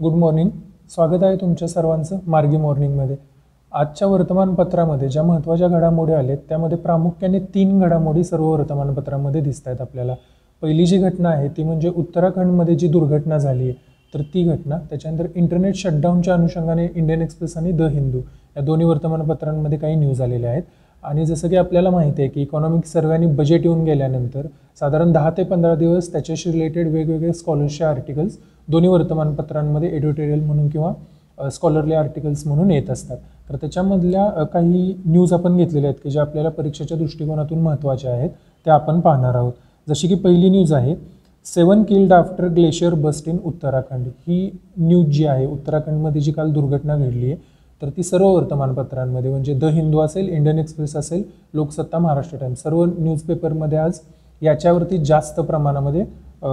Good morning स्वागत आहे तुमच्या सर्वांचं मार्गी मॉर्निंगमध्ये. आजच्या वर्तमानपत्रामध्ये ज्या महत्त्वाच्या घडामोडी आहेत त्यामध्ये प्रामुख्याने तीन घडामोडी सर्व वर्तमानपत्रामध्ये दिसत आहेत आपल्याला. पहिली जी घटना आहे ती म्हणजे उत्तराखंडमध्ये जी दुर्घटना झाली आहे तर ती घटना त्याच्यानंतर इंटरनेट शटडाऊनच्या अनुषंगाने इंडियन एक्सप्रेस आणि द हिंदू या दोन्ही वर्तमानपत्रांमध्ये काही न्यूज आलेल्या आहेत. आणि जसं की आपल्याला माहिती आहे की इकॉनॉमिक सर्वे बजेट येऊन गेल्यानंतर साधारण दहा ते पंधरा दिवस त्याच्याशी रिलेटेड वेगवेगळे स्कॉलरशिप आर्टिकल्स दोन्ही वर्तमानपत्रांमध्ये एडिटोरियल म्हणून किंवा स्कॉलरली आर्टिकल्स म्हणून येत असतात. तर त्याच्यामधल्या काही न्यूज आपण घेतलेल्या आहेत की ज्या आपल्याला परीक्षेच्या दृष्टिकोनातून महत्त्वाच्या आहेत त्या आपण पाहणार आहोत. जशी की पहिली न्यूज आहे seven killed after glacier burst in Uttarakhand. He news जी आहे उत्तराखंडमध्ये जी काल दुर्घटना घडली आहे तर ती सर्व वर्तमानपत्रांमध्ये म्हणजे द हिंदू असेल इंडियन एक्सप्रेस असेल लोकसत्ता महाराष्ट्र टाइम्स सर्व न्यूजपेपरमध्ये आज याच्यावरती जास्त प्रमाणामध्ये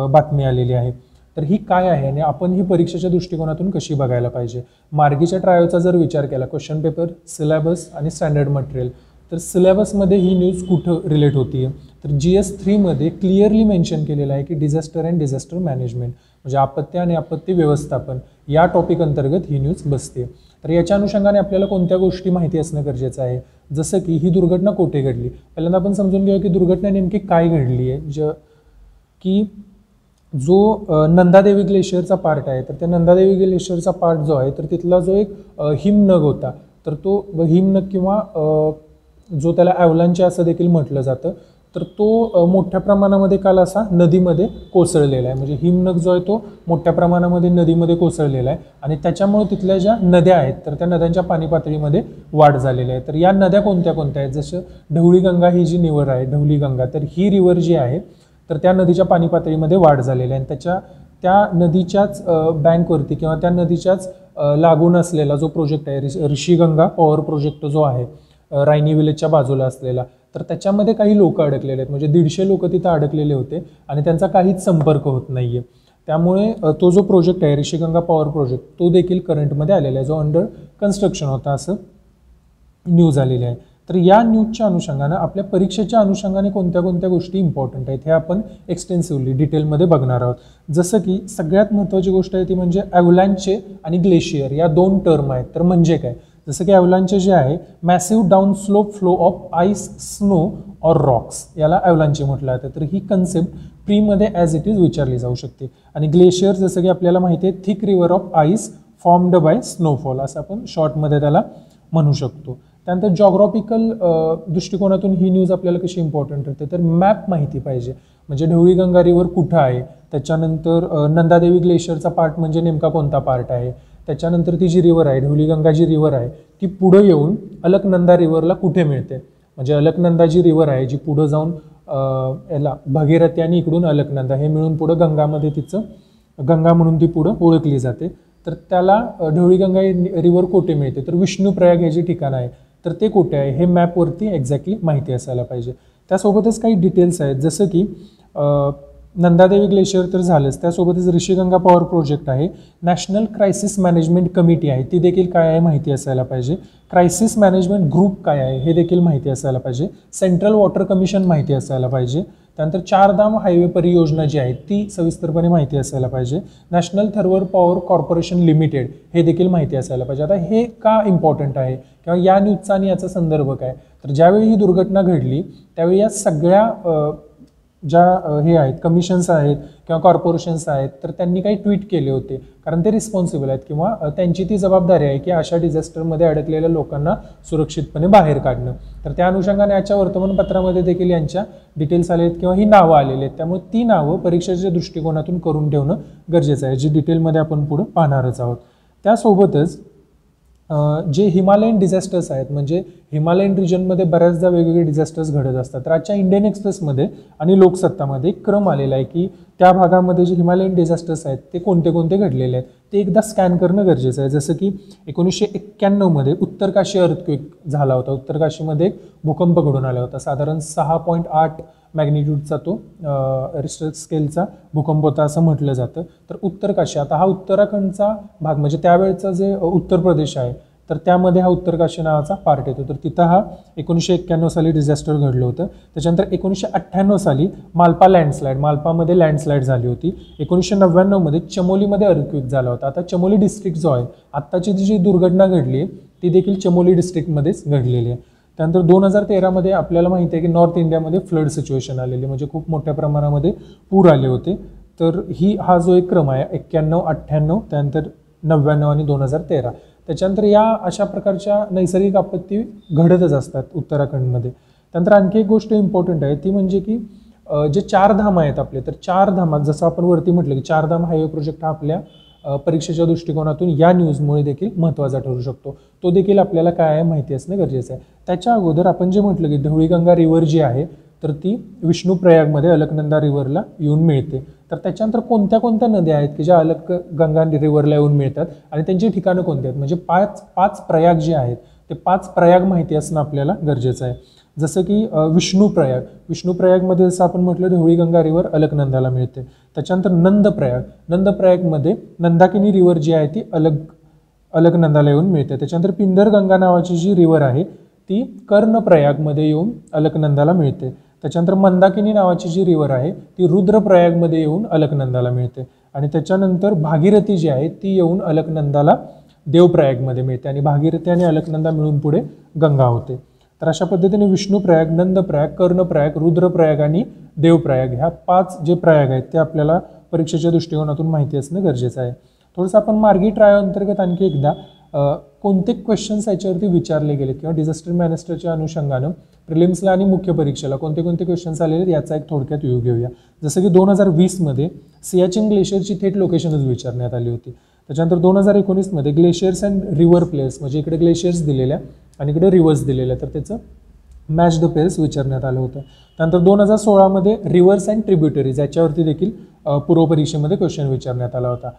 बातमी आलेली आहे. तर ही काय आहे आणि आपण ही परीक्षेच्या दृष्टिकोनातून कशी बघायला पाहिजे? मार्गीच्या ट्रायलचा जर विचार केला क्वेश्चन पेपर सिलेबस आणि स्टँडर्ड मटेरियल तर सिलेबसमध्ये ही न्यूज कुठं रिलेट होती आहे तर जी एस थ्रीमध्ये क्लिअरली मेन्शन केलेलं आहे की डिझास्टर अँड डिझास्टर मॅनेजमेंट म्हणजे आपत्ती आणि आपत्ती व्यवस्थापन या टॉपिक अंतर्गत ही न्यूज बसते तर याच्या अनुषंगाने आपल्याला कोणत्या गोष्टी माहिती असणं गरजेचं आहे? जसं की ही दुर्घटना कोठे घडली? पहिल्यांदा आपण समजून घेऊया की दुर्घटना नेमकी काय घडली आहे ज की जो नंदादेवी ग्लेशियरचा पार्ट आहे तर त्या नंदादेवी ग्लेशियरचा पार्ट जो आहे तर तिथला जो एक हिमनग होता. तर तो हिमनग किंवा जो त्याला ॲवलांचे असं देखील म्हटलं जातं तर तो मोठ्या प्रमाणामध्ये काल असा नदीमध्ये कोसळलेला आहे. म्हणजे हिमनग जो आहे तो मोठ्या प्रमाणामध्ये नदीमध्ये कोसळलेला आहे आणि त्याच्यामुळे तिथल्या ज्या नद्या आहेत तर त्या नद्यांच्या पाणी पातळीमध्ये वाढ झालेली आहे. तर या नद्या कोणत्या कोणत्या आहेत? जसं ढवळी गंगा ही जी निवर आहे ढवळी गंगा तर ही रिवर जी आहे तर त्या नदीच्या पाणी पातळीमध्ये वाढ झालेली आहे. आणि त्याच्या त्या नदीच्याच बँकवरती किंवा त्या नदीच्याच लागून असलेला जो प्रोजेक्ट आहे ऋषीगंगा पॉवर प्रोजेक्ट जो आहे रायनी विलेजच्या बाजूला असलेला तर त्याच्यामध्ये काही लोक अडकलेले आहेत. म्हणजे दीडशे लोक तिथं अडकलेले होते आणि त्यांचा काहीच संपर्क होत नाही आहे त्यामुळे तो जो प्रोजेक्ट आहे ऋषीगंगा पॉवर प्रोजेक्ट तो देखील करंटमध्ये आलेला आहे. जो अंडर कन्स्ट्रक्शन होता असं न्यूज आलेली आहे. तर या न्यूजच्या अनुषंगानं आपल्या परीक्षेच्या अनुषंगाने कोणत्या कोणत्या गोष्टी इम्पॉर्टंट आहेत हे आपण एक्सटेन्सिव्हली डिटेलमध्ये बघणार आहोत. जसं की सगळ्यात महत्त्वाची गोष्ट आहे ती म्हणजे ॲव्हलॅन्चे आणि ग्लेशियर या दोन टर्म आहेत. तर म्हणजे काय? जसं की ॲव्हलांचे जे आहे massive down slope flow of ice snow or rocks याला ॲव्हलांचे म्हटलं जातं. तर ही कन्सेप्ट प्रीमध्ये ॲज इट इज विचारली जाऊ शकते. आणि ग्लेशियर जसं की आपल्याला माहिती आहे thick river of ice formed by snowfall असं आपण शॉर्टमध्ये त्याला म्हणू शकतो. त्यानंतर जॉग्रॉफिकल दृष्टिकोनातून ही न्यूज आपल्याला कशी इम्पॉर्टंट ठरते? तर मॅप माहिती पाहिजे. म्हणजे ढवळी गंगा कुठं आहे? त्याच्यानंतर नंदादेवी ग्लेशियरचा पार्ट म्हणजे नेमका कोणता पार्ट आहे? त्याच्यानंतर ती जी रिव्हर आहे ढवली गंगा जी रिव्हर आहे ती पुढं येऊन अलकनंदा रिव्हरला कुठे मिळते? म्हणजे अलकनंदा जी रिव्हर आहे जी पुढं जाऊन याला भगीरथी आणि इकडून अलकनंदा हे मिळून पुढं गंगामध्ये तिचं गंगा म्हणून ती पुढं ओळखली जाते. तर त्याला ढवळी गंगा रिव्हर कोठे मिळते? तर विष्णुप्रयाग हे जे ठिकाण आहे तर ते कुठे आहे हे मॅपवरती एक्झॅक्टली माहिती असायला पाहिजे. त्यासोबतच काही डिटेल्स आहेत. जसं की नंदादेवी ग्लेशियर तर झालंच. त्यासोबतच ऋषीगंगा पॉवर प्रोजेक्ट आहे. नॅशनल क्रायसिस मॅनेजमेंट कमिटी आहे. ती देखील काय आहे माहिती असायला पाहिजे. क्रायसिस मॅनेजमेंट ग्रुप काय आहे हे देखील माहिती असायला पाहिजे. सेंट्रल वॉटर कमिशन माहिती असायला पाहिजे. त्यानंतर चारधाम हायवे परियोजना जी आहे ती सविस्तरपणे माहिती असायला पाहिजे. National Thermal Power Corporation Limited हे देखील माहिती असायला पाहिजे. आता हे का इम्पॉर्टंट आहे? किंवा या न्यूजचा आणि याचा संदर्भ काय? तर ज्यावेळी ही दुर्घटना घडली त्यावेळी या सगळ्या ज्या हे आहेत कमिशन्स आहेत किंवा कॉर्पोरेशन्स आहेत तर त्यांनी काही ट्विट केले होते. कारण ते रिस्पॉन्सिबल आहेत किंवा त्यांची ती जबाबदारी आहे की अशा डिझास्टरमध्ये अडकलेल्या लोकांना सुरक्षितपणे बाहेर काढणं. तर त्या अनुषंगाने याच्या वर्तमानपत्रामध्ये देखील यांच्या डिटेल्स आले आहेत किंवा ही नावं आलेली आहेत. त्यामुळे ती नावं परीक्षेच्या दृष्टिकोनातून करून ठेवणं गरजेचं आहे जी डिटेलमध्ये आपण पुढं पाहणारच आहोत. त्यासोबतच जे हिमालयन डिझास्टर्स आहेत म्हणजे हिमालयन रिजनमध्ये बऱ्याचदा वेगवेगळे डिझास्टर्स घडत असतात. तर आजच्या इंडियन एक्सप्रेसमध्ये आणि लोकसत्तामध्ये एक क्रम आलेला आहे की त्या भागामध्ये जे हिमालयन डिझास्टर्स आहेत ते कोणते कोणते घडलेले आहेत ते एकदा स्कॅन करणं गरजेचं आहे. जसं की एकोणीसशे एक्क्याण्णवमध्ये उत्तर काशी अर्थक्वेक झाला होता. उत्तरकाशीमध्ये एक भूकंप घडून आला होता. साधारण सहा पॉईंट आठ मॅग्निट्यूडचा तो रिस्टर स्केलचा भूकंप होता असं म्हटलं जातं. तर उत्तरकाशी आता हा उत्तराखंडचा भाग म्हणजे त्यावेळचा जे उत्तर प्रदेश आहे तर त्यामध्ये हा उत्तरकाशी नावाचा पार्ट येतो. तर तिथं हा एकोणीसशे एक्क्याण्णव साली डिझास्टर घडलं होतं. त्याच्यानंतर एकोणीसशे अठ्ठ्याण्णव साली मालपा लँडस्लाईड मालपामध्ये लँडस्लाईड झाली होती. एकोणीसशे नव्याण्णवमध्ये चमोलीमध्ये अर्थक्विक झाला होता. आता चमोली डिस्ट्रिक्ट जो आहे आत्ताची जी जी दुर्घटना घडली आहे ती देखील चमोली डिस्ट्रिक्टमध्येच घडलेली आहे. त्यानंतर दोन हजार तेरामध्ये आपल्याला माहिती आहे की नॉर्थ इंडियामध्ये फ्लड सिच्युएशन आलेली म्हणजे खूप मोठ्या प्रमाणामध्ये पूर आले होते. तर ही हा जो एक क्रम आहे एक्क्याण्णव अठ्ठ्याण्णव त्यानंतर नव्याण्णव आणि दोन हजार तेरा. त्याच्यानंतर या अशा प्रकारच्या नैसर्गिक आपत्ती घडतच असतात उत्तराखंडमध्ये. त्यानंतर आणखी एक गोष्ट इम्पॉर्टंट आहे ती म्हणजे की जे चार धाम आहेत आपले तर चार धामात जसं आपण वरती म्हटलं की चार धाम हायवे प्रोजेक्ट हा आपल्या परीक्षेच्या दृष्टिकोनातून या न्यूजमुळे देखील महत्त्वाचा ठरू शकतो. तो देखील आपल्याला काय आहे माहिती असणं गरजेचं आहे. त्याच्या अगोदर आपण जे म्हटलं की धवळीगंगा रिव्हर जी आहे तर ती विष्णुप्रयागमध्ये अलकनंदा रिव्हरला येऊन मिळते. तर त्याच्यानंतर कोणत्या कोणत्या नद्या आहेत की ज्या अलक गंगा रिव्हरला येऊन मिळतात? आणि त्यांची ठिकाणं कोणती आहेत? म्हणजे पाच पाच प्रयाग जे आहेत ते पाच प्रयाग माहिती असणं आपल्याला गरजेचं आहे. जसं की विष्णुप्रयाग विष्णुप्रयागमध्ये जसं आपण म्हटलं धवळी गंगा रिव्हर अलकनंदाला मिळते. त्याच्यानंतर नंदप्रयाग नंदप्रयागमध्ये नंदाकिनी रिव्हर जी आहे ती अलग अलकनंदाला येऊन मिळते. त्याच्यानंतर पिंदर गंगा नावाची जी रिव्हर आहे ती कर्णप्रयागमध्ये येऊन अलकनंदाला मिळते. त्याच्यानंतर मंदाकिनी नावाची जी रिव्हर आहे ती रुद्रप्रयागमध्ये येऊन अलकनंदाला मिळते. आणि त्याच्यानंतर भागीरथी जी आहे ती येऊन अलकनंदाला देवप्रयागमध्ये मिळते. आणि भागीरथी आणि अलकनंदा मिळून पुढे गंगा होते. तर अशा पद्धतीने विष्णुप्रयाग नंदप्रयाग कर्णप्रयाग रुद्रप्रयाग आणि देवप्रयाग ह्या पाच जे प्रयाग आहेत ते आपल्याला परीक्षेच्या दृष्टिकोनातून माहिती असणं गरजेचं आहे. थोडंसं आपण मार्गी ट्राय अंतर्गत आणखी एकदा कोणते क्वेश्चन्स याच्यावरती विचारले गेले किंवा डिझास्टर मॅनेजरच्या अनुषंगानं प्रिलिम्सला आणि मुख्य परीक्षेला कोणते कोणते क्वेश्चन्स आलेले आहेत याचा एक थोडक्यात व्ह्यू घेऊया. जसं की दोन हजार वीसमध्ये सियाचिन ग्लेशियरची थेट लोकेशनच विचारण्यात आली होती. त्याच्यानंतर दोन हजार एकोणीसमध्ये ग्लेशियर्स अँड रिव्हर प्लेयर्स म्हणजे इकडे ग्लेशियर्स दिलेल्या आणि इकडे रिव्हर्स दिलेल्या तर त्याचं मॅच द पेअर्स विचारण्यात आलं होतं. त्यानंतर दोन हजार सोळामध्ये रिव्हर्स अँड ट्रिब्युटरीज याच्यावरती देखील पूर्व पूर्वपरीक्षेमध्ये क्वेश्चन विचारण्यात आला होता.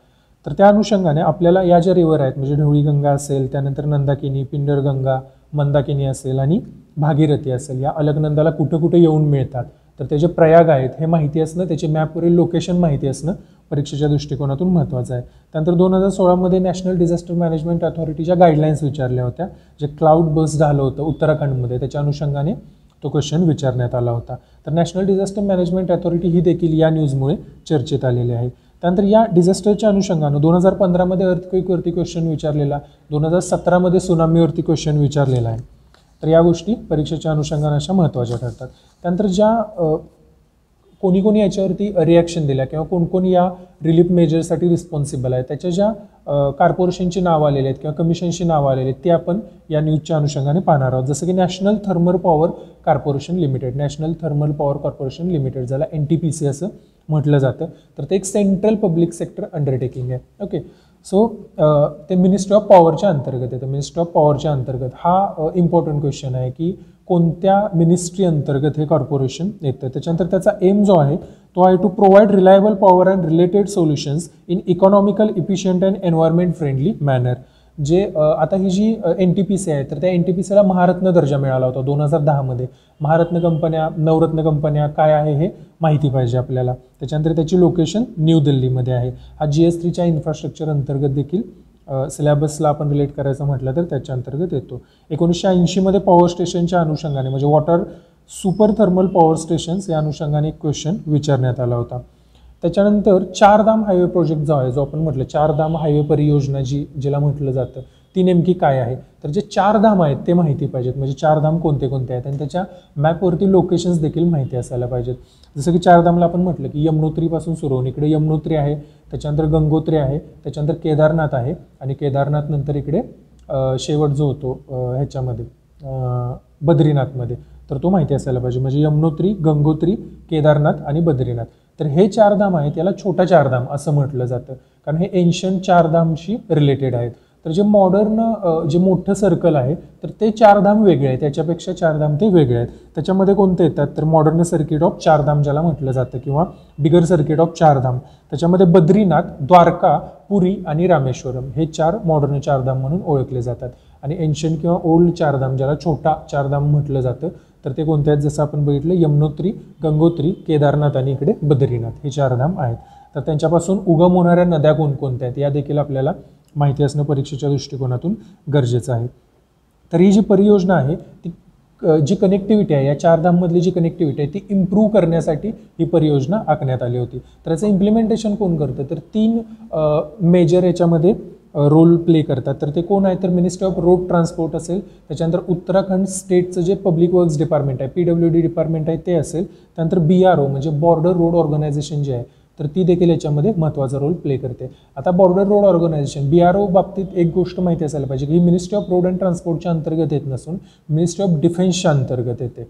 तर त्या अनुषंगाने आपल्याला या ज्या रिव्हर आहेत म्हणजे ढवळी गंगा असेल त्यानंतर नंदाकिनी पिंडरगंगा मंदाकिनी असेल आणि भागीरथी असेल या अलकनंदाला कुठं कुठं येऊन मिळतात. तर त्याचे प्रयाग आहेत हे माहिती असणं त्याचे मॅपवरील लोकेशन माहिती असणं परीक्षेच्या दृष्टिकोनातून महत्त्वाचं आहे. त्यानंतर दोन हजार सोळामध्ये नॅशनल डिझास्टर मॅनेजमेंट अथॉरिटीच्या गाईडलाईन्स विचारल्या होत्या जे क्लाउड बस झालं होतं उत्तराखंडमध्ये. त्याच्या अनुषंगाने तो क्वेश्चन विचारण्यात आला होता. तर नॅशनल डिझास्टर मॅनेजमेंट अथॉरिटी ही देखील या न्यूजमुळे चर्चेत आलेली आहे. त्यानंतर या डिझास्टरच्या अनुषंगानं दोन हजार पंधरामध्ये अर्थक्वेकवरती क्वेश्चन विचारलेला दोन हजार सतरामध्ये सुनामीवरती क्वेश्चन विचारलेला आहे. तर या गोष्टी परीक्षेच्या अनुषंगाने अशा महत्त्वाच्या ठरतात. त्यानंतर ज्या कोणी कोणी याच्यावरती रिॲक्शन दिल्या किंवा कोण कोण या रिलीफ मेजरसाठी रिस्पॉन्सिबल आहे त्याच्या ज्या कॉर्पोरेशनची नावं आलेली आहेत किंवा कमिशनची नावं आलेली आहेत ते आपण या न्यूजच्या अनुषंगाने पाहणार आहोत. जसं की National Thermal Power Corporation Limited National Thermal Power Corporation Limited ज्याला एन टी पी सी असं म्हटलं जातं. तर ते एक सेंट्रल पब्लिक सेक्टर अंडरटेकिंग आहे. ओके सो ते मिनिस्ट्री ऑफ पॉवरच्या अंतर्गत येतं मिनिस्ट्री ऑफ पॉवरच्या अंतर्गत हा इम्पॉर्टंट क्वेश्चन आहे की कोणत्या मिनिस्ट्री अंतर्गत हे कॉर्पोरेशन येतं त्याच्यानंतर त्याचा एम जो आहे तो आहे to provide reliable power and related solutions in economical efficient and environment friendly manner जे आता ही जी एन टी पी सी आहे तर त्या एन टी पी सीला महारत्न दर्जा मिळाला होता दोन हजार दहामध्ये महारत्न कंपन्या नवरत्न कंपन्या काय आहे हे माहिती पाहिजे आपल्याला. त्याच्यानंतर त्याची लोकेशन न्यू दिल्लीमध्ये आहे. हा जी एस थ्रीच्या इन्फ्रास्ट्रक्चर अंतर्गत देखील सिलेबसला आपण रिलेट करायचं म्हटलं तर त्याच्या अंतर्गत येतो. एकोणीसशे ऐंशीमध्ये पॉवर स्टेशनच्या अनुषंगाने म्हणजे water super thermal power stations या अनुषंगाने एक क्वेश्चन विचारण्यात आला होता. त्याच्यानंतर चारधाम हायवे प्रोजेक्ट जो आहे जो आपण म्हटलं चारधाम हायवे परियोजना जी जिला म्हटलं जातं ती नेमकी काय आहे? तर जे चार धाम आहेत ते माहिती पाहिजेत. म्हणजे चार धाम कोणते कोणते आहेत? आणि त्याच्या मॅपवरती लोकेशन्स देखील माहिती असायला पाहिजेत. जसं की चार धामला आपण म्हटलं की यमुनोत्रीपासून सुरू होऊन इकडे यमुनोत्री आहे त्याच्यानंतर गंगोत्री आहे त्याच्यानंतर केदारनाथ आहे आणि केदारनाथ नंतर इकडे शेवट जो होतो ह्याच्यामध्ये बद्रीनाथमध्ये. तर तो माहिती असायला पाहिजे. म्हणजे यमुनोत्री गंगोत्री केदारनाथ आणि बद्रीनाथ. तर हे चारधाम आहेत याला छोटा चारधाम असं म्हटलं जातं. कारण हे एन्शंट चारधामशी रिलेटेड आहेत. तर जे मॉडर्न जे मोठं सर्कल आहे तर ते चारधाम वेगळे आहेत. त्याच्यापेक्षा चारधाम ते वेगळे आहेत. त्याच्यामध्ये कोणते येतात? तर मॉडर्न सर्किट ऑफ चारधाम ज्याला म्हटलं जातं किंवा बिगर सर्किट ऑफ चारधाम. त्याच्यामध्ये बद्रीनाथ द्वारका पुरी आणि रामेश्वरम हे चार मॉडर्न चारधाम म्हणून ओळखले जातात. आणि एन्शंट किंवा ओल्ड चारधाम ज्याला छोटा चारधाम म्हटलं जातं तर ते कोणते आहेत? जसं आपण बघितलं यमुनोत्री गंगोत्री केदारनाथ आणि इकडे बद्रीनाथ हे चारधाम आहेत. तर त्यांच्यापासून उगम होणाऱ्या नद्या कोणकोणत्या आहेत? या देखील आपल्याला माहिती असणं परीक्षेच्या दृष्टिकोनातून गरजेचं आहे. तर ही जी परियोजना आहे ती जी कनेक्टिव्हिटी आहे या चारधाममधली जी कनेक्टिव्हिटी आहे ती इम्प्रूव्ह करण्यासाठी ही परियोजना आखण्यात आली होती. तर याचं इम्प्लिमेंटेशन कोण करतं? तर तीन मेजर याच्यामध्ये रोल प्ले करतात. तर ते कोण आहे तर मिनिस्टर ऑफ रोड ट्रान्सपोर्ट असेल त्याच्यानंतर उत्तराखंड स्टेटचं जे पब्लिक वर्क्स डिपार्टमेंट आहे पी डब्ल्यू डी डिपार्टमेंट आहे ते असेल. त्यानंतर बी आर ओ म्हणजे बॉर्डर रोड ऑर्गनायझेशन जे आहे तर ती देखील याच्यामध्ये महत्त्वाचा रोल प्ले करते. आता border road organisation B R O बाबतीत एक गोष्ट माहिती असायला पाहिजे की ही मिनिस्ट्री ऑफ रोड अँड ट्रान्सपोर्टच्या अंतर्गत येत नसून मिनिस्ट्री ऑफ डिफेन्सच्या अंतर्गत येते.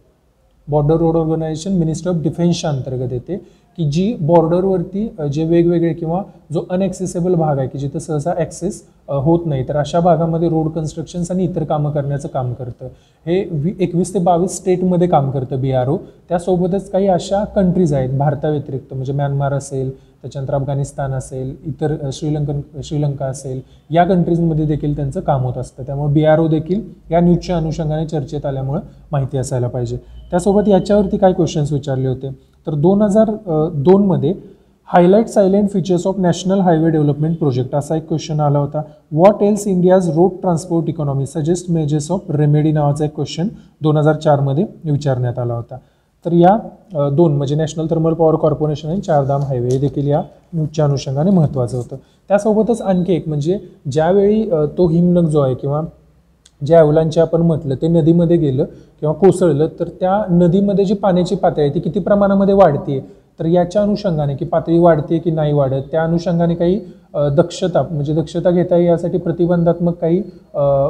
Border road organisation ministry of डिफेन्सच्या अंतर्गत येते. की जी बॉर्डरवरती जे वेगवेगळे किंवा जो अनॲक्सेसेबल भाग आहे की जिथं सहसा ॲक्सेस होत नाही तर अशा भागामध्ये रोड कन्स्ट्रक्शन्स आणि इतर कामं करण्याचं काम करतं. हे वी एकवीस ते बावीस स्टेटमध्ये काम करतं बी आर ओ त्यासोबतच काही अशा कंट्रीज आहेत भारताव्यतिरिक्त म्हणजे म्यानमार असेल त्याच्यानंतर अफगाणिस्तान असेल इतर श्रीलंकन श्रीलंका असेल या कंट्रीजमध्ये देखील त्यांचं काम होत असतं. त्यामुळे बी आर ओ देखील या न्यूजच्या अनुषंगाने चर्चेत आल्यामुळं माहिती असायला पाहिजे. त्यासोबत याच्यावरती काय क्वेश्चन्स विचारले होते. तर दोन हजार दोनमध्ये highlight silent features of national highway development project असा एक क्वेश्चन आला होता. What else India's road transport economy suggest measures of remedy नावाचा एक क्वेश्चन दोन हजार चारमध्ये विचारण्यात आला होता. तर या दोन म्हणजे नॅशनल थर्मल पॉवर कॉर्पोरेशन आणि चारधाम हायवे हे देखील या न्यूजच्या अनुषंगाने महत्त्वाचं होतं. त्यासोबतच आणखी एक म्हणजे ज्यावेळी तो हिमनग जो आहे किंवा ज्या अवलांचे आपण म्हटलं ते नदीमध्ये गेलं किंवा कोसळलं तर त्या नदीमध्ये जी पाण्याची पातळी आहे ती किती प्रमाणामध्ये वाढते तर याच्या अनुषंगाने की पातळी वाढते की नाही वाढत त्या अनुषंगाने काही दक्षता म्हणजे दक्षता घेता येईल यासाठी प्रतिबंधात्मक काही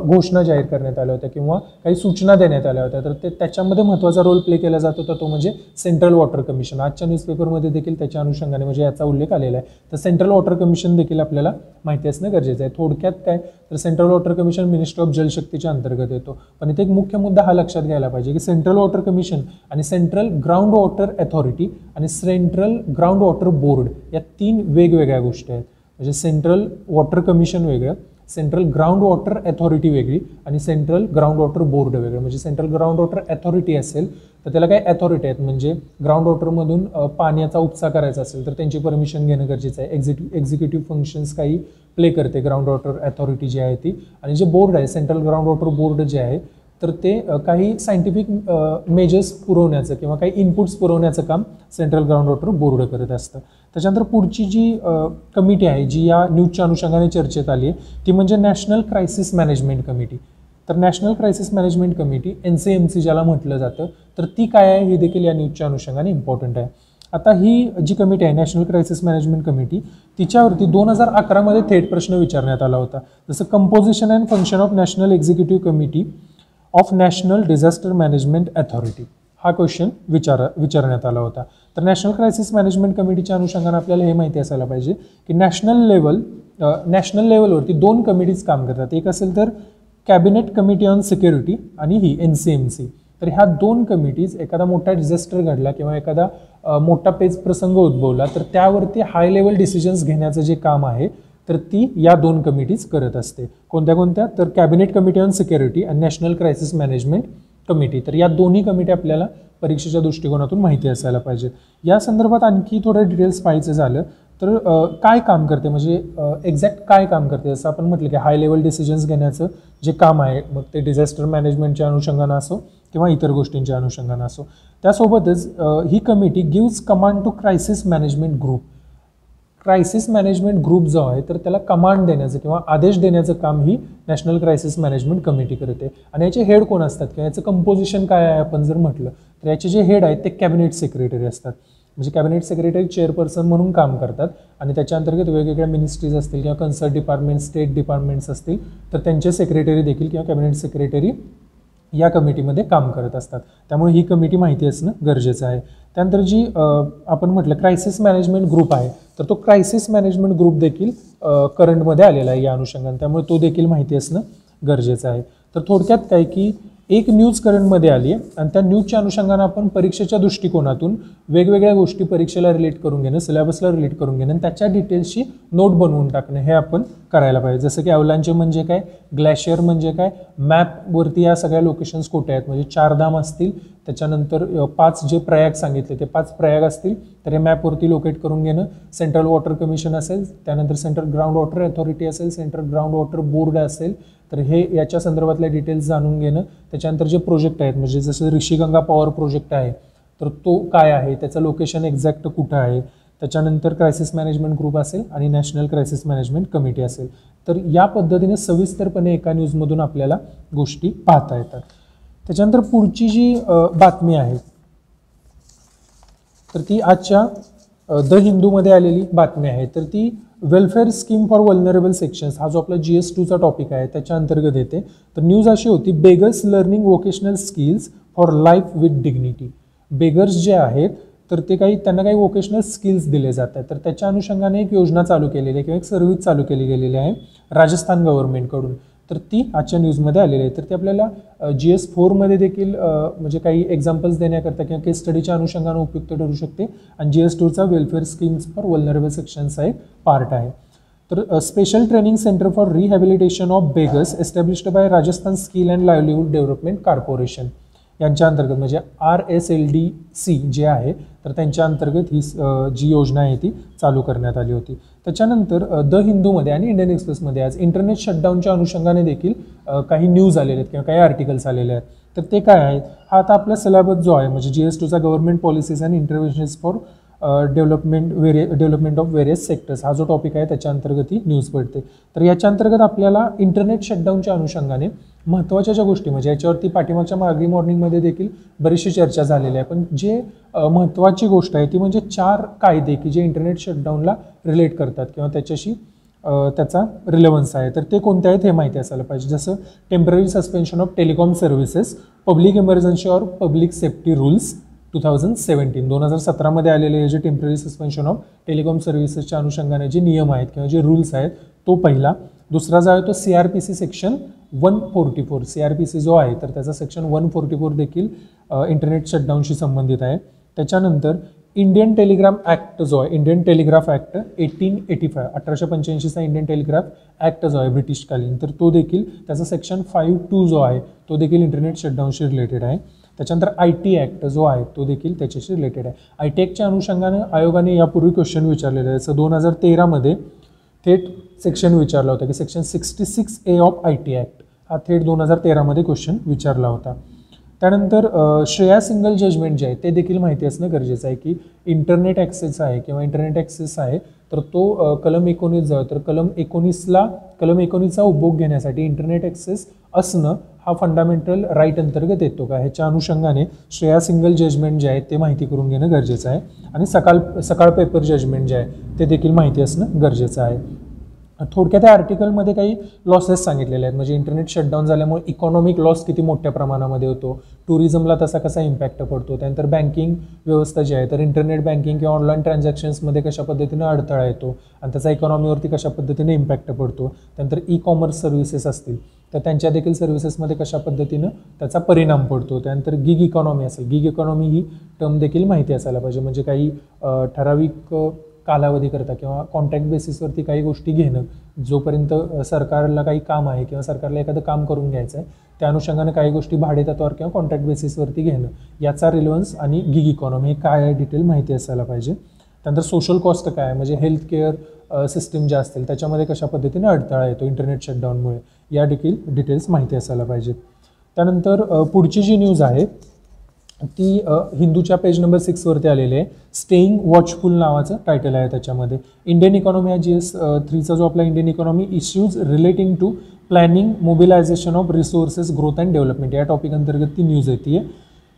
घोषणा जाहीर करण्यात आल्या होत्या किंवा काही सूचना देण्यात आल्या होत्या. तर ते त्याच्यामध्ये महत्त्वाचा रोल प्ले केला जात होता तो म्हणजे सेंट्रल वॉटर कमिशन आजच्या न्यूजपेपरमध्ये देखील त्याच्या अनुषंगाने म्हणजे याचा उल्लेख आलेला आहे. तर सेंट्रल वॉटर कमिशन देखील आपल्याला माहिती असणं गरजेचं आहे. थोडक्यात काय? तर central water commission ministry of जलशक्तीच्या अंतर्गत येतो. पण इथे एक मुख्य मुद्दा हा लक्षात घ्यायला पाहिजे की सेंट्रल वॉटर कमिशन आणि सेंट्रल ग्राउंड वॉटर अथॉरिटी आणि सेंट्रल ग्राउंड वॉटर बोर्ड या तीन वेगवेगळ्या गोष्टी आहेत. म्हणजे सेंट्रल वॉटर कमिशन वेगळं सेंट्रल ग्राउंड वॉटर अथॉरिटी वेगळी आणि सेंट्रल ग्राउंड वॉटर बोर्ड वेगळं. म्हणजे सेंट्रल ग्राउंड वॉटर अथॉरिटी असेल तर त्याला काही अथॉरिटी आहेत? म्हणजे ग्राउंड वॉटरमधून पाण्याचा उपसा करायचा असेल तर त्यांची परमिशन घेणं गरजेचं आहे. एक्झिक्यू एक्झिक्युटिव्ह फंक्शन्स काही प्ले करते ग्राउंड वॉटर अथॉरिटी जी आहे ती. आणि जे बोर्ड आहे सेंट्रल ग्राउंड वॉटर बोर्ड जे आहे तर ते काही सायंटिफिक मेजर्स पुरवण्याचं किंवा काही इनपुट्स पुरवण्याचं काम सेंट्रल ग्राउंड वॉटर बोर्ड करत असतं. त्याच्यानंतर पुढची जी कमिटी आहे जी या न्यूजच्या अनुषंगाने चर्चेत आली आहे ती म्हणजे नॅशनल क्रायसिस मॅनेजमेंट कमिटी तर national crisis management committee N C M C ज्याला म्हटलं जातं तर ती काय आहे हे देखील या न्यूजच्या अनुषंगाने इम्पॉर्टंट आहे. आता ही जी कमिटी आहे नॅशनल क्रायसिस मॅनेजमेंट कमिटी तिच्यावरती दोन हजार अकरामध्ये थेट प्रश्न विचारण्यात आला होता. जसं composition and function of national executive committee of national disaster management authority हा क्वेश्चन विचार विचारण्यात आला होता. तर नॅशनल क्रायसिस मॅनेजमेंट कमिटीच्या अनुषंगाने आपल्याला हे माहिती असायला पाहिजे की नॅशनल लेवल नॅशनल लेवलवरती दोन कमिटीज काम करतात. एक असेल तर कॅबिनेट कमिटी ऑन सिक्युरिटी आणि ही एन सी एम सी तर ह्या दोन कमिटीज एखादा मोठा डिझास्टर घडला किंवा एखादा मोठा पेच प्रसंग उद्भवला तर त्यावरती हाय लेवल डिसिजन्स घेण्याचं जे काम आहे तर ती या दोन कमिटीज करत असते. कोणत्या कोणत्या? तर कॅबिनेट कमिटी ऑन सिक्युरिटी आणि नॅशनल क्रायसिस मॅनेजमेंट कमिटी तर या दोन्ही कमिटी आपल्याला परीक्षेच्या दृष्टिकोनातून माहिती असायला पाहिजे. या संदर्भात आणखी थोडं डिटेल्स पाहायचं झालं तर काय काम करते? म्हणजे एक्झॅक्ट काय काम करते? जसं आपण म्हटलं की हाय लेवल डिसिजन्स घेण्याचं जे काम आहे मग ते डिझास्टर मॅनेजमेंटच्या अनुषंगानं असो किंवा इतर गोष्टींच्या अनुषंगानं असो. त्यासोबतच ही committee gives command to crisis management group crisis management group जो आहे तर त्याला कमांड देण्याचं किंवा आदेश देण्याचं काम ही नॅशनल क्रायसिस मॅनेजमेंट कमिटी करते. आणि याचे हेड कोण असतात? किंवा याचं कंपोजिशन काय आहे आपण जर म्हटलं तर याचे जे हेड आहेत ते कॅबिनेट सेक्रेटरी असतात. म्हणजे कॅबिनेट सेक्रेटरी चेअरपर्सन म्हणून काम करतात. आणि त्याच्या अंतर्गत वेगवेगळ्या मिनिस्ट्रीज असतील किंवा कन्सर्ट डिपार्टमेंट स्टेट डिपार्टमेंट्स असतील तर त्यांचे सेक्रेटरी देखील किंवा कॅबिनेट सेक्रेटरी या कमिटीमध्ये काम करत असतात. त्यामुळे ही कमिटी माहिती असणं गरजेचं आहे. त्यानंतर जी आपण म्हटलं क्रायसिस मॅनेजमेंट ग्रुप आहे तर तो क्रायसिस मॅनेजमेंट ग्रुप देखील करंटमध्ये आलेला आहे या अनुषंगाने. त्यामुळे तो देखील माहिती असणं गरजेचं आहे. तर थोडक्यात काय की एक न्यूज करंटमध्ये आली आहे. आणि त्या न्यूजच्या अनुषंगानं आपण परीक्षेच्या दृष्टिकोनातून वेगवेगळ्या गोष्टी परीक्षेला रिलेट करून घेणं सिलेबसला रिलेट करून घेणं आणि त्याच्या डिटेल्सची नोट बनवून टाकणं हे आपण करायला पाहिजे. जसं की अवलांचे म्हणजे काय ग्लॅशियर म्हणजे काय मॅपवरती या सगळ्या लोकेशन्स कुठे आहेत? म्हणजे चारधाम असतील त्याच्यानंतर पाच जे प्रयाग सांगितले ते पाच प्रयाग असतील तर हे मॅपवरती लोकेट करून घेणं. सेंट्रल वॉटर कमिशन असेल त्यानंतर सेंट्रल ग्राउंड वॉटर अथॉरिटी असेल सेंट्रल ग्राउंड वॉटर बोर्ड असेल तर हे याच्या संदर्भातल्या डिटेल्स जाणून घेणं. त्याच्यानंतर जे प्रोजेक्ट आहेत म्हणजे जसं ऋषीगंगा पॉवर प्रोजेक्ट आहे तर तो काय आहे त्याचं लोकेशन एक्झॅक्ट कुठं आहे? त्याच्यानंतर क्रायसिस मॅनेजमेंट ग्रुप असेल आणि नॅशनल क्रायसिस मॅनेजमेंट कमिटी असेल. तर या पद्धतीने सविस्तरपणे एका न्यूजमधून आपल्याला गोष्टी पाहता येतात. त्याच्यानंतर पुढची जी बातमी आहे तर ती आजच्या द हिंदूमध्ये आलेली बातमी आहे. तर ती welfare scheme for vulnerable sections हा जो आपला जी एस टूचा टॉपिक आहे त्याच्या अंतर्गत येते. तर न्यूज अशी होती beggars learning vocational skills for life with dignity beggars जे आहेत तर ते काही त्यांना काही वोकेशनल स्किल्स दिले जात आहेत तर त्याच्या अनुषंगाने एक योजना चालू केलेली आहे किंवा एक सर्व्हिस चालू केली गेलेली आहे राजस्थान गव्हर्नमेंटकडून तर ती आजच्या न्यूजमध्ये आलेली आहे. तर ते आपल्याला जी एस फोरमध्ये देखील म्हणजे काही एक्झाम्पल्स देण्याकरता किंवा केस स्टडीच्या अनुषंगानं उपयुक्त ठरू शकते. आणि जी एस टूचा वेलफेअर स्कीम्स फॉर वल्नरेबल सेक्शनचा एक पार्ट आहे. तर special training centre for rehabilitation of beggars established by Rajasthan skill and livelihood development corporation यांच्या अंतर्गत म्हणजे R S L D C जे आहे तर त्यांच्या अंतर्गत ही जी योजना आहे ती चालू करण्यात आली होती. त्याच्यानंतर द हिंदूमध्ये आणि इंडियन एक्सप्रेसमध्ये आज इंटरनेट शटडाऊनच्या अनुषंगाने देखील काही न्यूज आलेले आहेत किंवा काही आर्टिकल्स आलेले आहेत. तर ते काय आहेत? हा आता आपला सिलेबस जो आहे म्हणजे G S टूचा government policies and interventions for development वेरिय development of various sectors हा जो टॉपिक आहे त्याच्या अंतर्गत ही न्यूज पडते. तर याच्या अंतर्गत आपल्याला इंटरनेट शटडाऊनच्या अनुषंगाने महत्त्वाच्या ज्या गोष्टी म्हणजे याच्यावरती पाठीमागच्या मागरी मॉर्निंगमध्ये देखील बरीचशी चर्चा झालेली आहे. पण जे महत्त्वाची गोष्ट आहे ती म्हणजे चार कायदे की जे इंटरनेट शटडाऊनला रिलेट करतात किंवा त्याच्याशी त्याचा रिलेव्हन्स आहे. तर ते कोणते आहेत हे माहिती असायला पाहिजे. जसं temporary suspension of telecom services public emergency or public safety rules two thousand seventeen दोन हजार सतरामध्ये आलेले हे जे टेंपररी सस्पेन्शन ऑफ टेलिकॉम सर्व्हिसेसच्या अनुषंगाने जे नियम आहेत किंवा जे रूल्स आहेत तो पहिला. दुसरा जो आहे तो C R P C section one forty four C R P C जो आहे तर त्याचा सेक्शन वन फोर्टी फोर देखील इंटरनेट शटडाऊनशी संबंधित आहे. त्याच्यानंतर इंडियन टेलिग्राम ॲक्ट जो आहे Indian telegraph act eighteen eighty five अठराशे पंच्याऐंशीचा इंडियन टेलिग्राफ ॲक्ट जो आहे ब्रिटिशकालीन. तर तो देखील त्याचा सेक्शन फाईव्ह टू जो आहे तो देखील इंटरनेट शटडाऊनशी रिलेटेड आहे. त्याच्यानंतर आय टी ॲक्ट जो आहे तो देखील त्याच्याशी रिलेटेड आहे. आय टी ॲक्टच्या अनुषंगाने आयोगाने यापूर्वी क्वेश्चन विचारलेलं आहे जसं दोन हजार तेरामध्ये थेट सेक्शन विचारला होता की section sixty six A of I T act हा थेट दोन हजार तेरामध्ये क्वेश्चन विचारला होता. त्यानंतर श्रेया सिंगल जजमेंट जे आहे ते देखील माहिती असणं गरजेचं आहे की इंटरनेट ॲक्सेस आहे किंवा इंटरनेट ॲक्सेस आहे तर तो कलम एकोणीस जवळ तर कलम एकोणीसला कलम एकोणीसचा उपभोग घेण्यासाठी इंटरनेट ॲक्सेस असणं हा फंडामेंटल राईट अंतर्गत येतो का? ह्याच्या अनुषंगाने श्रेया सिंगल जजमेंट जे आहे ते माहिती करून घेणं गरजेचं आहे. आणि सकाळ सकाळ पेपर जजमेंट जे आहे ते देखील माहिती असणं गरजेचं आहे. थोडक्यात त्या आर्टिकलमध्ये काही लॉसेस सांगितलेले आहेत. म्हणजे इंटरनेट शटडाऊन झाल्यामुळे इकॉनॉमिक लॉस किती मोठ्या प्रमाणामध्ये होतो? टुरिझमला तसा कसा इम्पॅक्ट पडतो? त्यानंतर बँकिंग व्यवस्था जी आहे तर इंटरनेट बँकिंग किंवा ऑनलाईन ट्रान्झॅक्शन्समध्ये कशा पद्धतीनं अडथळा येतो? आणि त्याचा इकॉनॉमीवरती कशा पद्धतीने इम्पॅक्ट पडतो? त्यानंतर ई कॉमर्स सर्व्हिसेस असतील तर त्यांच्या देखील सर्व्हिसेसमध्ये कशा पद्धतीनं त्याचा परिणाम पडतो? त्यानंतर गिग इकॉनॉमी असेल गिग इकॉनॉमी ही टर्म देखील माहिती असायला पाहिजे. म्हणजे काही ठराविक कालावधीकरता किंवा कॉन्ट्रॅक्ट बेसिसवरती काही गोष्टी घेणं जोपर्यंत सरकारला काही काम आहे किंवा सरकारला एखादं काम करून घ्यायचं आहे त्या अनुषंगाने काही गोष्टी भाडेतत्वावर किंवा कॉन्ट्रॅक्ट बेसिसवरती घेणं याचा रिलेव्हन्स आणि गिग इकॉनॉमी हे काय डिटेल माहिती असायला पाहिजे. त्यानंतर सोशल कॉस्ट काय आहे? म्हणजे हेल्थ केअर सिस्टीम ज्या असतील त्याच्यामध्ये कशा पद्धतीने अडथळा येतो इंटरनेट शटडाऊनमुळे या देखील डिटेल्स माहिती असायला पाहिजेत. त्यानंतर पुढची जी न्यूज आहे ती हिंदूच्या पेज नंबर सिक्सवरती आलेली आहे. स्टेईंग वॉचफुल नावाचं टायटल आहे त्याच्यामध्ये. इंडियन इकॉनॉमी हा जी एस थ्रीचा जो आपला Indian economy issues relating to planning mobilisation of resources growth and development या टॉपिक अंतर्गत ती न्यूज येते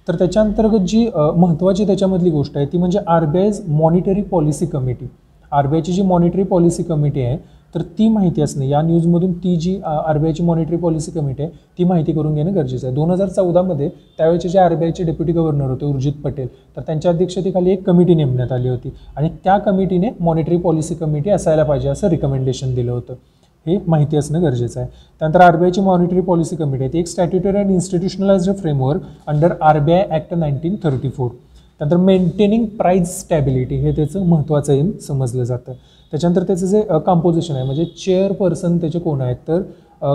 तर त्याच्या अंतर्गत जी महत्त्वाची त्याच्यामधली गोष्ट आहे ती म्हणजे R B I's monetary policy committee R B आयची जी मॉनिटरी पॉलिसी कमिटी आहे तर ती माहिती असणे या न्यूजमधून ती जी आर बी आयची मॉनिटरी पॉलिसी कमिटी आहे ती माहिती करून घेणं गरजेचं आहे. दोन हजार चौदामध्ये त्यावेळेचे जे आर बी आयचे डेप्युटी गव्हर्नर होते उर्जित पटेल तर त्यांच्या अध्यक्षतेखाली एक कमिटी नेमण्यात आली होती. आणि त्या कमिटीने मॉनिटरी पॉलिसी कमिटी असायला पाहिजे असं रिकमेंडेशन दिलं होतं. हे माहिती असणं गरजेचं आहे. त्यानंतर आर बी आयची मॉनिटरी पॉलिसी कमिटी आहे ती एक statutory and institutionalised framework under R B I act nineteen thirty four त्यानंतर मेंटेनिंग प्राईज स्टॅबिलिटी हे त्याचं महत्त्वाचं एम समजलं जातं. त्याच्यानंतर त्याचं जे कंपोजिशन आहे म्हणजे चेअरपर्सन त्याचे कोण आहेत तर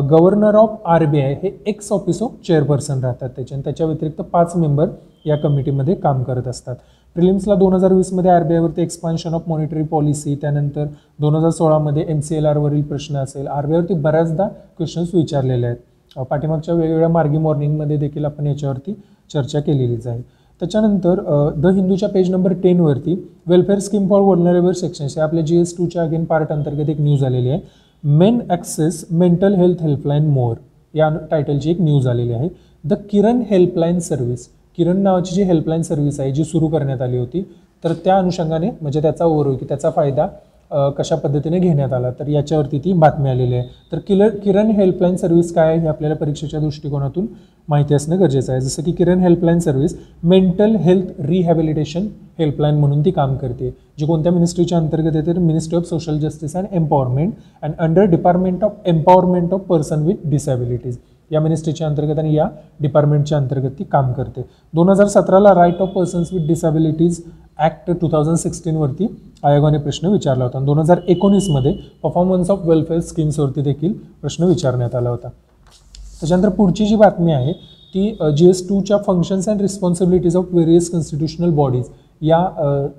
governor of R B I हे एक्स ऑफिस ऑफ चेअरपर्सन राहतात त्याचे. आणि त्याच्या व्यतिरिक्त पाच मेंबर या कमिटीमध्ये काम करत असतात. प्रिलिम्सला दोन हजार वीसमध्ये आर बी आयवरती एक्सपान्शन ऑफ मॉनिटरी पॉलिसी त्यानंतर दोन हजार सोळामध्ये एम सी एल आरवरील प्रश्न असेल. आर बी आयवरती बऱ्याचदा क्वेश्चन्स विचारलेले आहेत. पाठीमागच्या वेगवेगळ्या मार्गी मॉर्निंगमध्ये देखील आपण याच्यावरती चर्चा केलेलीच आहे. त्याच्यानंतर द हिंदूच्या page number टेनवरती welfare scheme for vulnerable sections हे आपल्या जी एस टूच्या अगेन पार्ट अंतर्गत एक न्यूज आलेली आहे. Men access mental health helpline more या टायटलची एक न्यूज आलेली आहे. The Kiran helpline service Kiran नावाची जी हेल्पलाईन सर्व्हिस आहे जी सुरू करण्यात आली होती तर त्या अनुषंगाने म्हणजे त्याचा ओव्हरव्ह्यू की त्याचा फायदा कशा पद्धतीने घेण्यात आला? तर याच्यावरती ती बातमी आलेली आहे. तर किल किरण हेल्पलाईन सर्व्हिस काय आहे हे आपल्याला परीक्षेच्या दृष्टिकोनातून माहिती असणं गरजेचं आहे. जसं की Kiran helpline service mental health rehabilitation helpline म्हणून ती काम करते. जी कोणत्या मिनिस्ट्रीच्या अंतर्गत येते तर ministry of social justice and empowerment and under department of empowerment of person with disabilities या मिनिस्ट्रीच्या अंतर्गत आणि या डिपार्टमेंटच्या अंतर्गत ती काम करते. दोन हजार सतराला right of persons with disabilities act two thousand सिक्स्टीनवरती आयोगाने प्रश्न विचारला होता. दोन हजार एकोणीसमध्ये परफॉर्मन्स ऑफ वेलफेअर स्कीम्सवरती देखील प्रश्न विचारण्यात आला होता. त्याच्यानंतर पुढची जी बातमी आहे ती G S टूच्या functions and responsibilities of various constitutional bodies या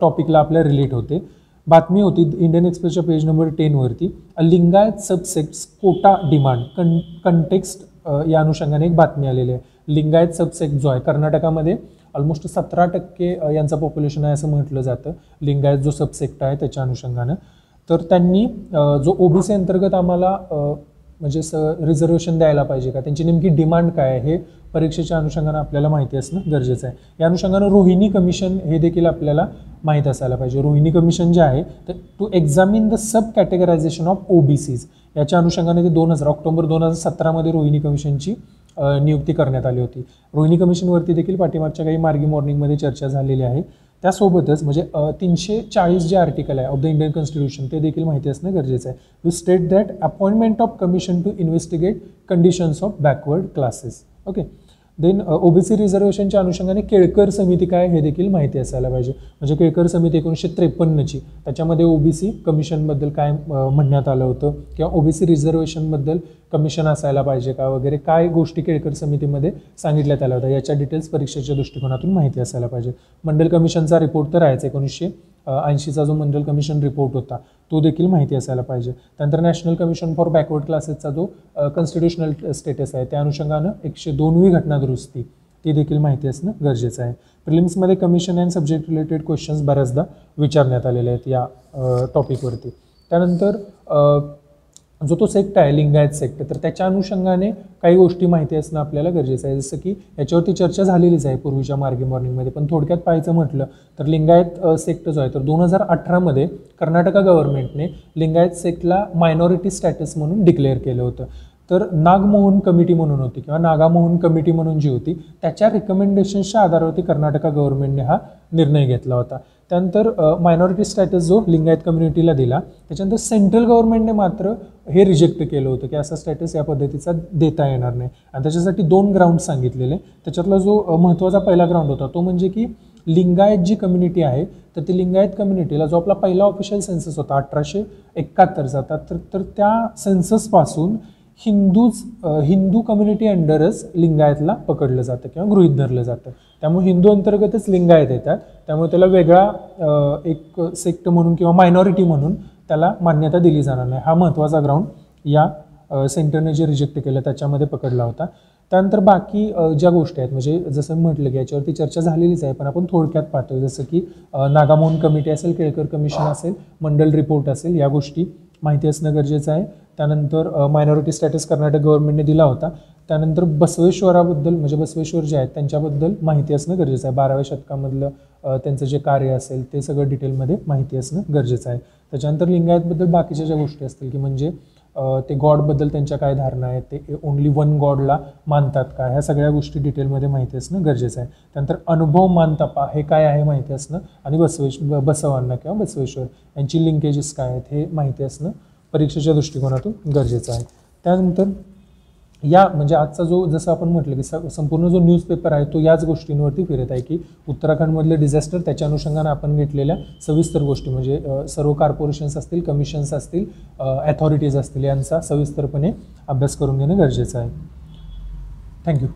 टॉपिकला आपल्या रिलेट होते. बातमी होती इंडियन एक्सप्रेसच्या पेज नंबर टेनवरती लिंगायत सबसेक्ट्स कोटा डिमांड कन कंटेक्स्ट या अनुषंगाने एक बातमी आलेली आहे. लिंगायत सबसेक्ट जो आहे कर्नाटकामध्ये ऑलमोस्ट सतरा टक्के यांचं पॉप्युलेशन आहे असं म्हटलं जातं. लिंगायत जो सबसेक्ट आहे त्याच्या अनुषंगानं. तर त्यांनी जो ओबीसी अंतर्गत आम्हाला म्हणजे स रिझर्वेशन द्यायला पाहिजे का? त्यांची नेमकी डिमांड काय आहे? हे परीक्षेच्या अनुषंगानं आपल्याला माहिती असणं गरजेचं आहे. या अनुषंगानं रोहिणी कमिशन हे देखील आपल्याला माहीत असायला पाहिजे. रोहिणी कमिशन जे आहे तर to examine the sub categorisation of OBCs याच्या अनुषंगाने ते दोन हजार ऑक्टोबर दोन हजार सतरामध्ये रोहिणी कमिशनची नियुक्ती करण्यात आली होती. रोहिणी कमिशनवरती देखील पाठीमागच्या काही मार्गी मॉर्निंगमध्ये चर्चा झालेली आहे. त्यासोबतच म्हणजे तीनशे चाळीस जे आर्टिकल आहे ऑफ द इंडियन कॉन्स्टिट्यूशन ते देखील माहिती असणं गरजेचं आहे. To state that appointment of commission to investigate conditions of backward classes okay then OBC रिझर्वेशनच्या अनुषंगाने केळकर समिती काय हे देखील माहिती असायला पाहिजे. म्हणजे केळकर समिती एकोणीसशे त्रेपन्नची. त्याच्यामध्ये ओबीसी कमिशनबद्दल काय म्हणण्यात आलं होतं. किंवा ओबीसी रिझर्वेशनबद्दल कमिशन असायला पाहिजे का वगैरे? काय गोष्टी केळकर समितीमध्ये सांगितल्यात आल्या होत्या? याच्या डिटेल्स परीक्षेच्या दृष्टिकोनातून माहिती असायला पाहिजे. मंडल कमिशनचा रिपोर्ट तर आहेच. एकोणीसशे ऐंशीचा जो मंडल कमिशन रिपोर्ट होता तो देखील माहिती असायला पाहिजे. त्यानंतर नॅशनल कमिशन फॉर बॅकवर्ड क्लासेसचा जो कॉन्स्टिट्युशनल स्टेटस आहे त्या अनुषंगानं एकशे दोनवी घटना दुरुस्ती ती देखील माहिती असणं गरजेचं आहे. प्रिलिम्समध्ये commission and subject related questions बऱ्याचदा विचारण्यात आलेले आहेत या टॉपिकवरती त्यानंतर जो तो सेक्ट आहे लिंगायत सेक्ट तर त्याच्या अनुषंगाने काही गोष्टी माहिती असणं आपल्याला गरजेचं आहे. जसं की याच्यावरती चर्चा झालेलीच आहे पूर्वीच्या मार्गी मॉर्निंगमध्ये पण थोडक्यात पाहायचं म्हटलं तर लिंगायत सेक्ट जो आहे तर दोन हजार अठरामध्ये कर्नाटका गव्हर्नमेंटने लिंगायत सेक्टला मायनॉरिटी स्टॅटस म्हणून डिक्लेअर केलं होतं. तर नागमोहन कमिटी म्हणून होती किंवा नागामोहन कमिटी म्हणून जी होती त्याच्या रिकमेंडेशन्सच्या आधारावरती कर्नाटका गव्हर्नमेंटने हा निर्णय घेतला होता. त्यानंतर मायनॉरिटी स्टॅटस जो लिंगायत कम्युनिटीला दिला त्याच्यानंतर सेंट्रल गव्हर्नमेंटने मात्र हे रिजेक्ट केलं होतं की असा स्टॅटस या पद्धतीचा देता येणार नाही. आणि त्याच्यासाठी दोन ग्राउंड सांगितलेले. त्याच्यातला जो महत्त्वाचा पहिला ग्राउंड होता तो म्हणजे की लिंगायत जी कम्युनिटी आहे तर ती लिंगायत कम्युनिटीला जो आपला पहिला ऑफिशियल सेन्सस होता अठराशे एकाहत्तरचा तर तर त्या सेन्ससपासून हिंदूच हिंदू कम्युनिटी अंडरच लिंगायतला पकडलं जातं किंवा गृहित धरलं जातं. त्यामुळे हिंदू अंतर्गतच लिंगायत येतात. त्यामुळे त्याला वेगळा एक सेक्ट म्हणून किंवा मायनॉरिटी म्हणून त्याला मान्यता दिली जाणार नाही. हा महत्त्वाचा ग्राउंड या सेंटरने जे रिजेक्ट केलं त्याच्यामध्ये पकडला होता. त्यानंतर बाकी ज्या गोष्टी आहेत म्हणजे जसं म्हटलं की याच्यावरती चर्चा झालेलीच आहे पण आपण थोडक्यात पाहतो जसं की नागामोहन कमिटी असेल केळकर कमिशन असेल मंडल रिपोर्ट असेल या गोष्टी माहिती असणं गरजेचं आहे. त्यानंतर मायनॉरिटी स्टॅटस कर्नाटक गव्हर्नमेंटने दिला होता. त्यानंतर बसवेश्वराबद्दल म्हणजे बसवेश्वर जे आहेत त्यांच्याबद्दल माहिती असणं गरजेचं आहे. बाराव्या शतकामधलं त्यांचं जे कार्य असेल ते सगळं डिटेलमध्ये माहिती असणं गरजेचं आहे. त्याच्यानंतर लिंगायतबद्दल बाकीच्या ज्या गोष्टी असतील की म्हणजे ते गॉडबद्दल त्यांच्या काय धारणा आहेत ते ओन्ली वन गॉडला मानतात का? ह्या सगळ्या गोष्टी डिटेलमध्ये माहिती असणं गरजेचं आहे. त्यानंतर अनुभव मानतपा हे काय आहे माहिती असणं? आणि बसवेश बसवांना किंवा बसवेश्वर यांची लिंकेजेस काय आहेत हे माहिती असणं परीक्षेच्या दृष्टिकोनातून गरजेचं आहे. त्यानंतर या म्हणजे आजचा जो जसं आपण म्हटलं की स संपूर्ण जो न्यूजपेपर आहे तो याच गोष्टींवरती फिरत आहे की उत्तराखंडमधले डिझास्टर त्याच्या अनुषंगानं आपण घेतलेल्या सविस्तर गोष्टी म्हणजे सर्व कॉर्पोरेशन्स असतील कमिशन्स असतील ॲथॉरिटीज असतील यांचा सविस्तरपणे अभ्यास करून घेणं गरजेचं आहे. थँक्यू